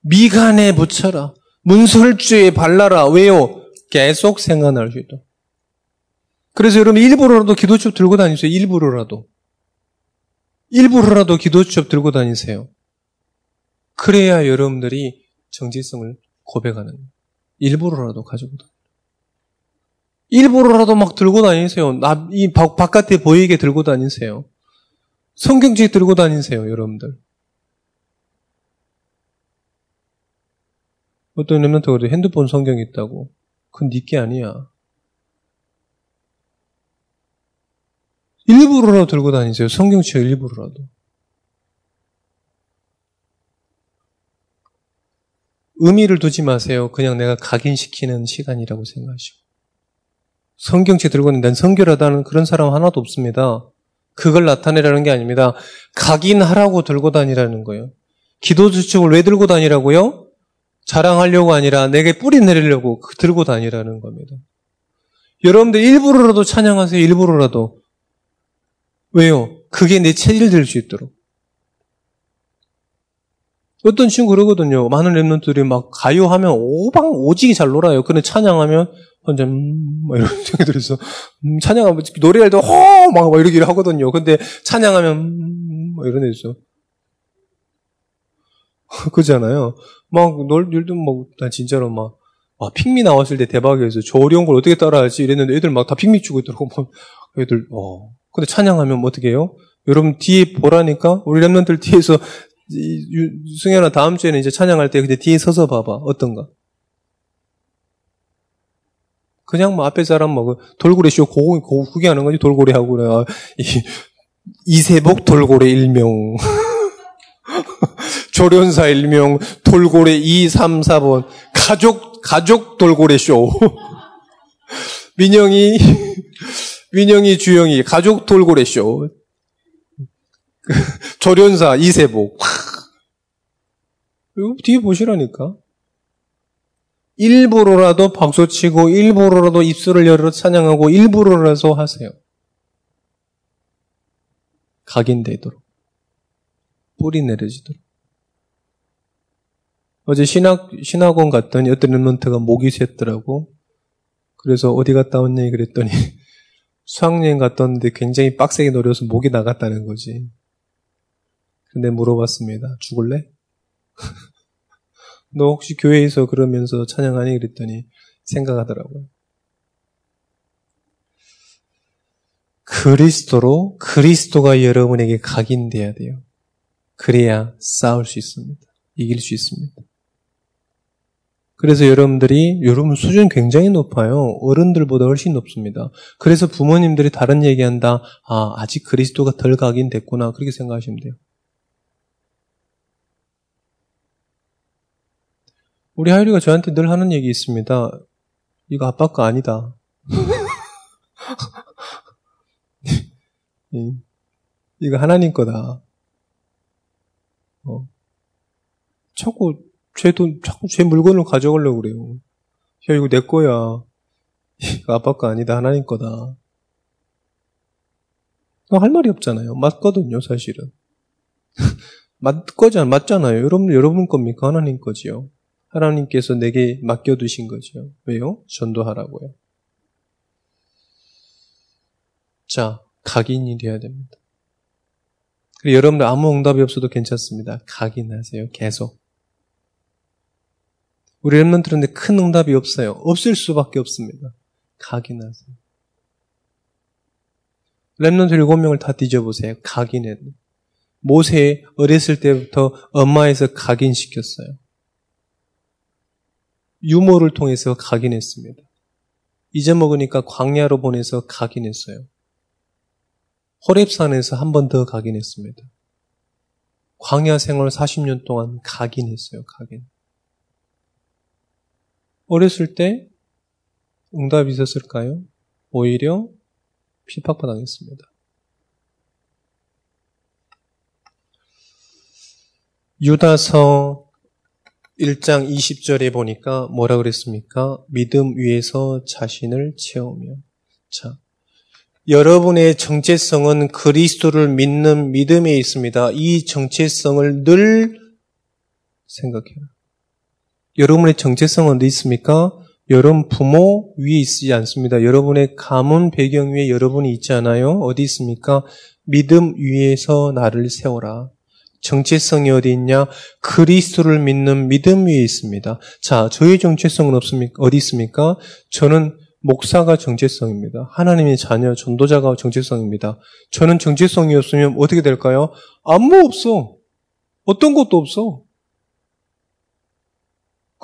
미간에 붙여라. 문설주에 발라라. 왜요? 계속 생각날 수 있도록. 그래서 여러분 일부러라도 기도첩 들고 다니세요. 일부러라도. 일부러라도 기도첩 들고 다니세요. 그래야 여러분들이 정체성을 고백하는. 일부러라도 가지고 다니 일부러라도 막 들고 다니세요. 나, 이 바, 바깥에 보이게 들고 다니세요. 성경책 들고 다니세요, 여러분들. 어떤 랩런트 그래 핸드폰 성경 있다고. 그건 니게 네 아니야. 일부러라도 들고 다니세요. 성경책 일부러라도. 의미를 두지 마세요. 그냥 내가 각인시키는 시간이라고 생각하시고. 성경책 들고 있는 난 성결하다는 그런 사람 하나도 없습니다. 그걸 나타내라는 게 아닙니다. 각인하라고 들고 다니라는 거예요. 기도 주축을 왜 들고 다니라고요? 자랑하려고 아니라 내게 뿌리 내리려고 그 들고 다니라는 겁니다. 여러분들 일부러라도 찬양하세요. 일부러라도. 왜요? 그게 내 체질 될 수 있도록. 어떤 친구 그러거든요. 많은 랩런트들이 막 가요 하면 오방 오지게 잘 놀아요. 근데 찬양하면 혼자 음, 막 이런 생각이 들어서 음, 찬양하면 노래할 때 허막 막 이러기를 하거든요. 근데 찬양하면 음, 막 이런 애 있어. 그잖아요. 막 놀, 일도 막, 난 진짜로 막, 와, 핑미 나왔을 때 대박이어서 저 어려운 걸 어떻게 따라하지? 이랬는데 애들 막 다 핑미 추고 있더라고. 막 애들, 어. 근데 찬양하면 뭐 어떻게 해요? 여러분 뒤에 보라니까? 우리 랩런들 뒤에서 승현아 다음 주에는 이제 찬양할 때 근데 뒤에 서서 봐봐. 어떤가? 그냥 뭐 앞에 사람 뭐그 돌고래 쇼 고고, 고 구경하는 거지 돌고래 하고 그래. 이, 이세복 돌고래 일명. 조련사 1명, 돌고래 2, 3, 4번, 가족, 가족 돌고래 쇼. 민영이, 민영이 주영이, 가족 돌고래 쇼. 조련사 이세복. 이거 뒤에 보시라니까. 일부러라도 박수치고 일부러라도 입술을 열어 찬양하고 일부러라도 하세요. 각인되도록. 뿌리 내려지도록. 어제 신학, 신학원 갔더니 어떤 랩런트가 목이 샜더라고. 그래서 어디 갔다 왔니? 그랬더니 수학여행 왔는데 굉장히 빡세게 노려서 목이 나갔다는 거지. 근데 물어봤습니다. 죽을래? 너 혹시 교회에서 그러면서 찬양하니? 그랬더니 생각하더라고요. 그리스도로 그리스도가 여러분에게 각인돼야 돼요. 그래야 싸울 수 있습니다. 이길 수 있습니다. 그래서 여러분들이 여러분 수준 굉장히 높아요. 어른들보다 훨씬 높습니다. 그래서 부모님들이 다른 얘기한다. 아, 아직 그리스도가 덜 각인됐구나. 그렇게 생각하시면 돼요. 우리 하율이가 저한테 늘 하는 얘기 있습니다. 이거 아빠 거 아니다. 이거 하나님 거다. 어. 자꾸 제 돈, 자꾸 제 물건을 가져가려고 그래요. 야, 이거 내 거야. 이거 아빠 거 아니다. 하나님 거다. 할 말이 없잖아요. 맞거든요, 사실은. 맞거잖아, 맞잖아요. 여러분, 여러분 겁니까? 하나님 거지요. 하나님께서 내게 맡겨두신 거죠. 왜요? 전도하라고요. 자, 각인이 되어야 됩니다. 그리고 여러분들 아무 응답이 없어도 괜찮습니다. 각인하세요. 계속. 우리 랩런트는데 큰 응답이 없어요. 없을 수밖에 없습니다. 각인하세요. 랩런트 일곱 명을 다 뒤져보세요. 각인해. 모세 어렸을 때부터 엄마에서 각인시켰어요. 유모를 통해서 각인했습니다. 잊어먹으니까 광야로 보내서 각인했어요. 호랩산에서 한 번 더 각인했습니다. 광야 생활 40년 동안 각인했어요. 각인. 어렸을 때 응답이 있었을까요? 오히려 핍박받았습니다. 유다서 1장 20절에 보니까 뭐라 그랬습니까? 믿음 위에서 자신을 채우며. 자, 여러분의 정체성은 그리스도를 믿는 믿음에 있습니다. 이 정체성을 늘 생각해요. 여러분의 정체성은 어디 있습니까? 여러분 부모 위에 있지 않습니다. 여러분의 가문 배경 위에 여러분이 있지 않아요? 어디 있습니까? 믿음 위에서 나를 세워라. 정체성이 어디 있냐? 그리스도를 믿는 믿음 위에 있습니다. 자, 저의 정체성은 없습니까? 어디 있습니까? 저는 목사가 정체성입니다. 하나님의 자녀, 전도자가 정체성입니다. 저는 정체성이 없으면 어떻게 될까요? 아무 없어. 어떤 것도 없어.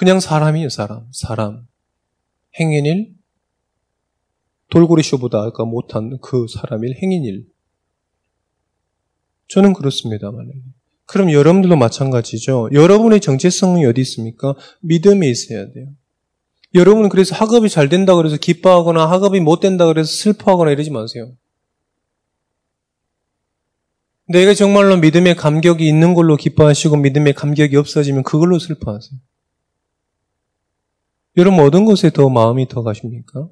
그냥 사람이에요, 사람. 사람. 행인일, 돌고래쇼보다 아까 못한 그 사람일, 행인일. 저는 그렇습니다, 만약에. 그럼 여러분들도 마찬가지죠. 여러분의 정체성이 어디 있습니까? 믿음에 있어야 돼요. 여러분은 그래서 학업이 잘 된다 그래서 기뻐하거나 학업이 못 된다 그래서 슬퍼하거나 이러지 마세요. 내가 정말로 믿음의 감격이 있는 걸로 기뻐하시고 믿음의 감격이 없어지면 그걸로 슬퍼하세요. 여러분 어떤 것에 더 마음이 더 가십니까?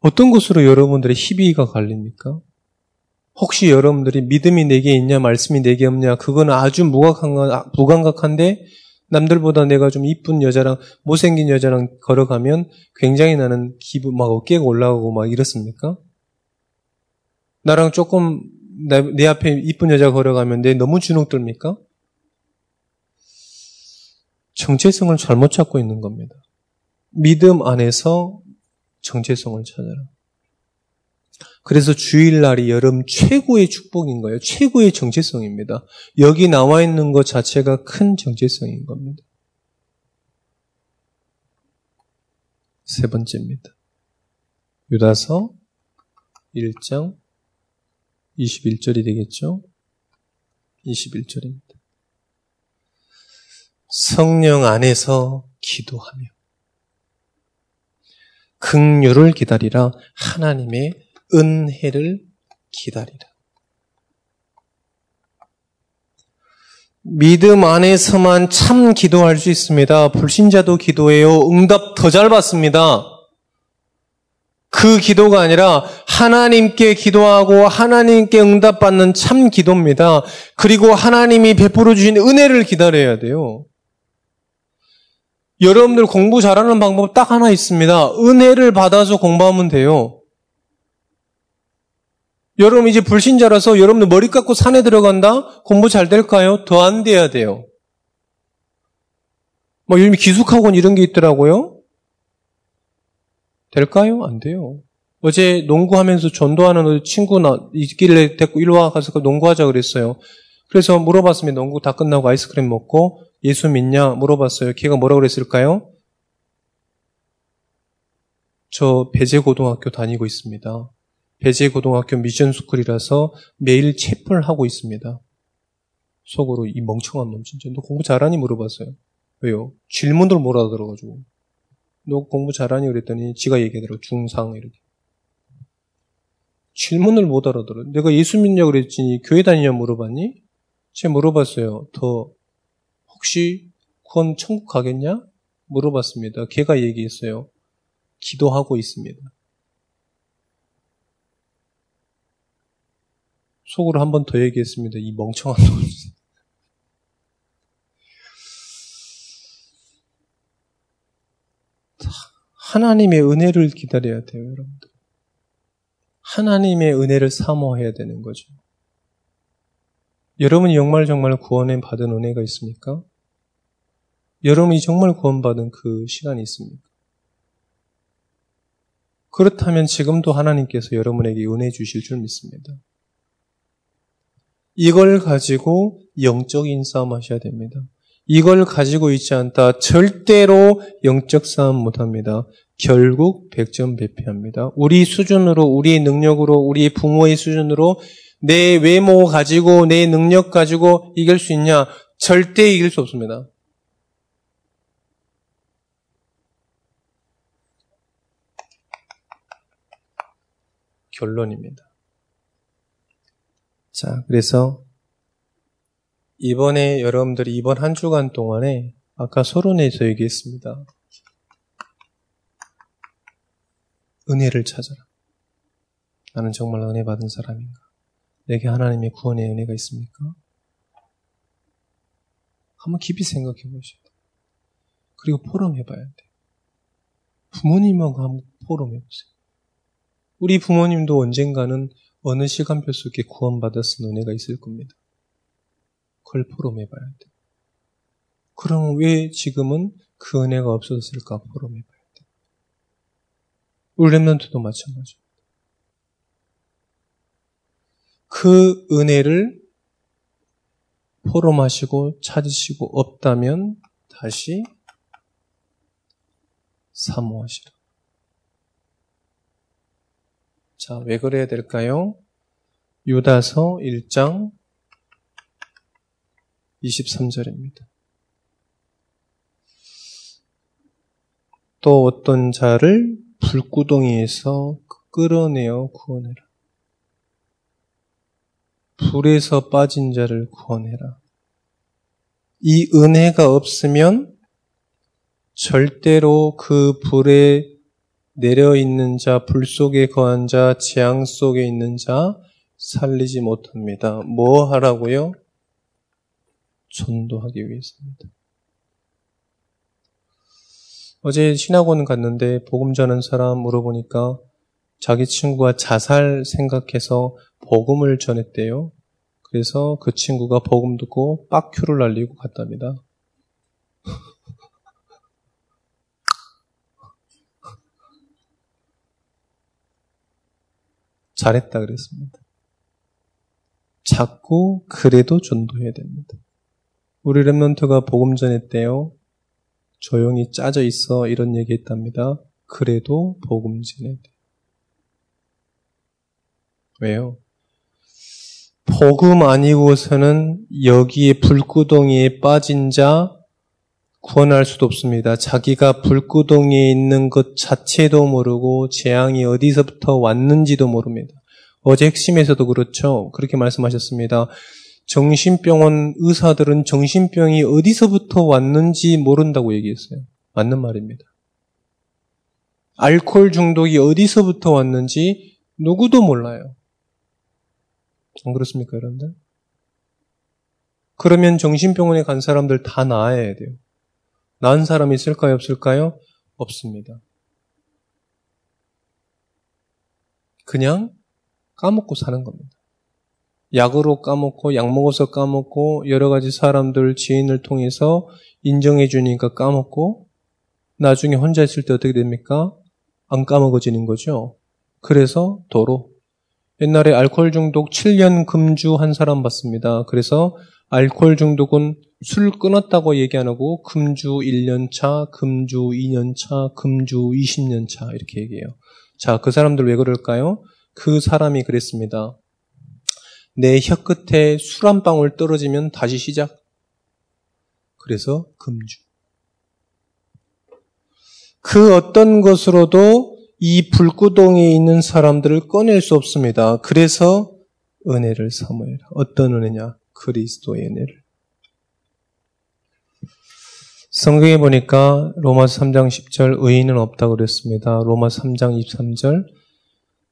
어떤 것으로 여러분들의 희비가 갈립니까? 혹시 여러분들이 믿음이 내게 있냐, 말씀이 내게 없냐, 그건 아주 무각한, 무감각한데 남들보다 내가 좀 이쁜 여자랑 못생긴 여자랑 걸어가면 굉장히 나는 기분 막 어깨가 올라가고 막 이렇습니까? 나랑 조금 내, 내 앞에 이쁜 여자 걸어가면 내 너무 주눅 들니까 정체성을 잘못 찾고 있는 겁니다. 믿음 안에서 정체성을 찾아라. 그래서 주일날이 여름 최고의 축복인 거예요. 최고의 정체성입니다. 여기 나와 있는 것 자체가 큰 정체성인 겁니다. 세 번째입니다. 유다서 1장 21절이 되겠죠? 21절입니다. 성령 안에서 기도하며 극류를 기다리라 하나님의 은혜를 기다리라. 믿음 안에서만 참 기도할 수 있습니다. 불신자도 기도해요. 응답 더 잘 받습니다. 그 기도가 아니라 하나님께 기도하고 하나님께 응답받는 참 기도입니다. 그리고 하나님이 베풀어 주신 은혜를 기다려야 돼요. 여러분들 공부 잘하는 방법 딱 하나 있습니다. 은혜를 받아서 공부하면 돼요. 여러분 이제 불신자라서 여러분들 머리 깎고 산에 들어간다? 공부 잘 될까요? 더 안 돼야 돼요. 뭐 요즘 기숙학원 이런 게 있더라고요. 될까요? 안 돼요. 어제 농구하면서 전도하는 친구 나 있길래 데리고 일로 와 가서 농구하자 그랬어요. 그래서 물어봤습니다. 농구 다 끝나고 아이스크림 먹고 예수 믿냐 물어봤어요. 걔가 뭐라고 그랬을까요? 저 배제고등학교 다니고 있습니다. 배제고등학교 미션스쿨이라서 매일 채플 하고 있습니다. 속으로 이 멍청한 놈 진짜 너 공부 잘하니 물어봤어요. 왜요? 질문들 몰아 들어가지고 너 공부 잘하니 그랬더니 지가 얘기하더라고 중상 이렇게 질문을 못 알아들어. 내가 예수 믿냐 그랬지 교회 다니냐 물어봤니? 제가 물어봤어요. 더 혹시 그건 천국 가겠냐? 물어봤습니다. 걔가 얘기했어요. 기도하고 있습니다. 속으로 한 번 더 얘기했습니다. 이 멍청한 놈. 하나님의 은혜를 기다려야 돼요, 여러분들. 하나님의 은혜를 사모해야 되는 거죠. 여러분이 정말 정말 구원에 받은 은혜가 있습니까? 여러분이 정말 구원받은 그 시간이 있습니까? 그렇다면 지금도 하나님께서 여러분에게 은혜 주실 줄 믿습니다. 이걸 가지고 영적인 싸움 하셔야 됩니다. 이걸 가지고 있지 않다. 절대로 영적 싸움 못 합니다. 결국 백전배패합니다. 우리 수준으로, 우리의 능력으로, 우리 부모의 수준으로 내 외모 가지고, 내 능력 가지고 이길 수 있냐? 절대 이길 수 없습니다. 결론입니다. 자, 그래서 이번에 여러분들이 이번 한 주간 동안에 아까 서론에서 얘기했습니다. 은혜를 찾아라. 나는 정말 은혜 받은 사람인가? 내게 하나님의 구원의 은혜가 있습니까? 한번 깊이 생각해 돼요. 그리고 포럼해 봐야 돼요. 부모님하고 한번 포럼해 보세요. 우리 부모님도 언젠가는 어느 시간표 속에 구원받았은 은혜가 있을 겁니다. 그걸 포럼해 봐야 돼. 그럼 왜 지금은 그 은혜가 없어졌을까 포럼해 봐야 돼. 우리 랩런트도 마찬가지입니다. 그 은혜를 포럼하시고 찾으시고 없다면 다시 사모하시라. 자, 왜 그래야 될까요? 유다서 1장 23절입니다. 또 어떤 자를 불구덩이에서 끌어내어 구원해라. 불에서 빠진 자를 구원해라. 이 은혜가 없으면 절대로 그 불에 내려 있는 자, 불 속에 거한 자, 재앙 속에 있는 자 살리지 못합니다. 뭐 하라고요? 전도하기 위해서입니다. 어제 신학원 갔는데 복음 전하는 사람 물어보니까 자기 친구가 자살 생각해서 복음을 전했대요. 그래서 그 친구가 복음 듣고 빡큐를 날리고 갔답니다. 잘했다 그랬습니다. 자꾸 그래도 전도해야 됩니다. 우리 랩런트가 복음 전했대요. 조용히 짜져 있어 이런 얘기 했답니다. 그래도 복음 전해야 돼. 왜요? 복음 아니고서는 여기에 불구덩이에 빠진 자 구원할 수도 없습니다. 자기가 불구덩이에 있는 것 자체도 모르고 재앙이 어디서부터 왔는지도 모릅니다. 어제 핵심에서도 그렇죠. 그렇게 말씀하셨습니다. 정신병원 의사들은 정신병이 어디서부터 왔는지 모른다고 얘기했어요. 맞는 말입니다. 알코올 중독이 어디서부터 왔는지 누구도 몰라요. 안 그렇습니까, 여러분들? 그러면 정신병원에 간 사람들 다 나아야 돼요. 나은 사람이 있을까요, 없을까요? 없습니다. 그냥 까먹고 사는 겁니다. 약으로 까먹고, 약 먹어서 까먹고, 여러 가지 사람들, 지인을 통해서 인정해 주니까 까먹고, 나중에 혼자 있을 때 어떻게 됩니까? 안 까먹어지는 거죠. 그래서 도로. 옛날에 알코올 중독 7년 금주 한 사람 봤습니다. 그래서 알코올 중독은 술 끊었다고 얘기 안 하고 금주 1년 차, 금주 2년 차, 금주 20년 차 이렇게 얘기해요. 자, 그 사람들 왜 그럴까요? 그 사람이 그랬습니다. 내 혀끝에 술 한 방울 떨어지면 다시 시작. 그래서 금주. 그 어떤 것으로도 이 불구덩이에 있는 사람들을 꺼낼 수 없습니다. 그래서 은혜를 사모해라. 어떤 은혜냐? 그리스도의 은혜를. 성경에 보니까 로마서 3장 10절 의인은 없다고 그랬습니다. 로마 3장 23절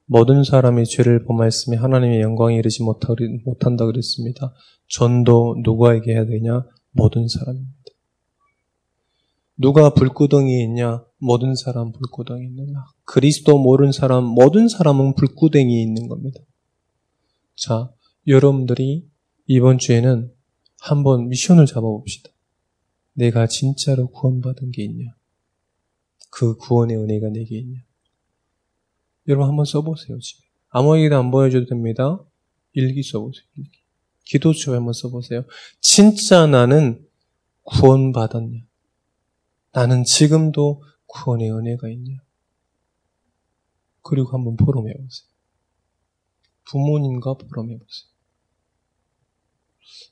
모든 사람이 죄를 범하였으며 하나님의 영광에 이르지 못한다 그랬습니다. 전도 누구에게 해야 되냐? 모든 사람입니다. 누가 불구덩이에 있냐? 모든 사람 불구덩이에 있느냐? 그리스도 모르는 사람, 모든 사람은 불구덩이에 있는 겁니다. 자, 여러분들이 이번 주에는 한번 미션을 잡아봅시다. 내가 진짜로 구원받은 게 있냐? 그 구원의 은혜가 내게 있냐? 여러분 한번 써보세요, 집에. 아무에게도 안 보여줘도 됩니다. 일기 써보세요, 일기. 기도書한번 써보세요. 진짜 나는 구원받았냐? 나는 지금도 구원의 은혜가 있냐? 그리고 한번 포럼해보세요. 부모님과 포럼해보세요.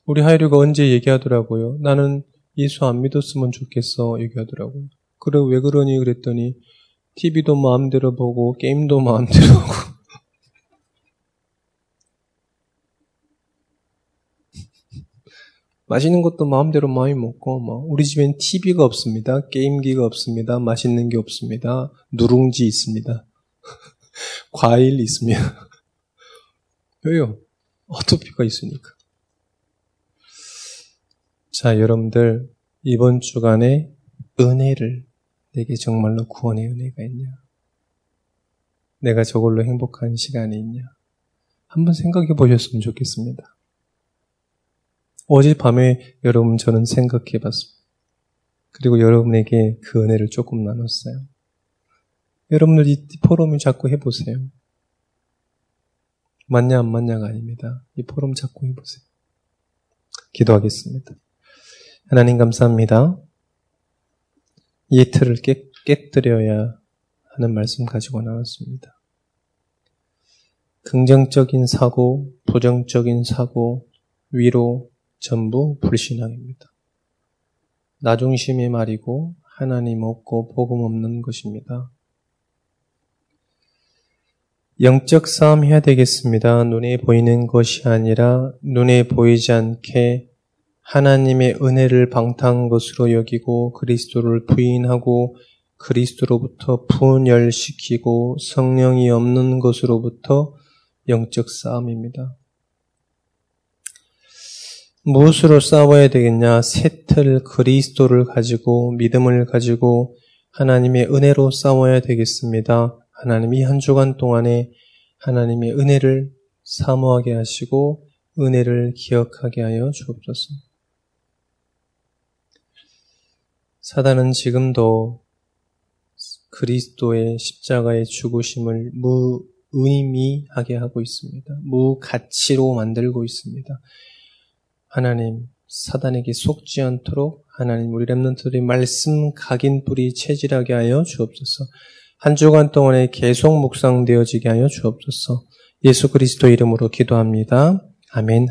우리 하이류가 언제 얘기하더라고요. 나는 예수 안 믿었으면 좋겠어 얘기하더라고요. 그래 왜 그러니 그랬더니 TV도 마음대로 보고 게임도 마음대로 하고 맛있는 것도 마음대로 많이 먹고 뭐 우리 집엔 TV가 없습니다. 게임기가 없습니다. 맛있는 게 없습니다. 누룽지 있습니다. 과일 있습니다. 왜요? 어토피가 있으니까. 자, 여러분들 이번 주간에 은혜를 내게 정말로 구원의 은혜가 있냐? 내가 저걸로 행복한 시간이 있냐? 한번 생각해 보셨으면 좋겠습니다. 어젯밤에 여러분 저는 생각해 봤습니다. 그리고 여러분에게 그 은혜를 조금 나눴어요. 여러분들 이 포럼을 자꾸 해보세요. 맞냐 안 맞냐가 아닙니다. 이 포럼 자꾸 해보세요. 기도하겠습니다. 하나님 감사합니다. 이 틀을 깨, 깨뜨려야 하는 말씀 가지고 나왔습니다. 긍정적인 사고, 부정적인 사고, 위로, 전부 불신앙입니다. 나 중심의 말이고 하나님 없고 복음 없는 것입니다. 영적 싸움 해야 되겠습니다. 눈에 보이는 것이 아니라 눈에 보이지 않게 하나님의 은혜를 방탕한 것으로 여기고 그리스도를 부인하고 그리스도로부터 분열시키고 성령이 없는 것으로부터 영적 싸움입니다. 무엇으로 싸워야 되겠냐? 새틀 그리스도를 가지고 믿음을 가지고 하나님의 은혜로 싸워야 되겠습니다. 하나님이 한 주간 동안에 하나님의 은혜를 사모하게 하시고 은혜를 기억하게 하여 주옵소서. 사단은 지금도 그리스도의 십자가의 죽으심을 무의미하게 하고 있습니다. 무가치로 만들고 있습니다. 하나님 사단에게 속지 않도록 하나님 우리 랩런트들이 말씀 각인 뿌리 체질하게 하여 주옵소서. 한 주간 동안에 계속 묵상되어지게 하여 주옵소서. 예수 그리스도 이름으로 기도합니다. 아멘.